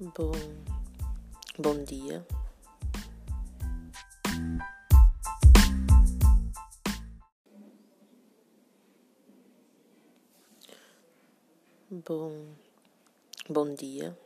Bom, bom dia. Bom, bom dia.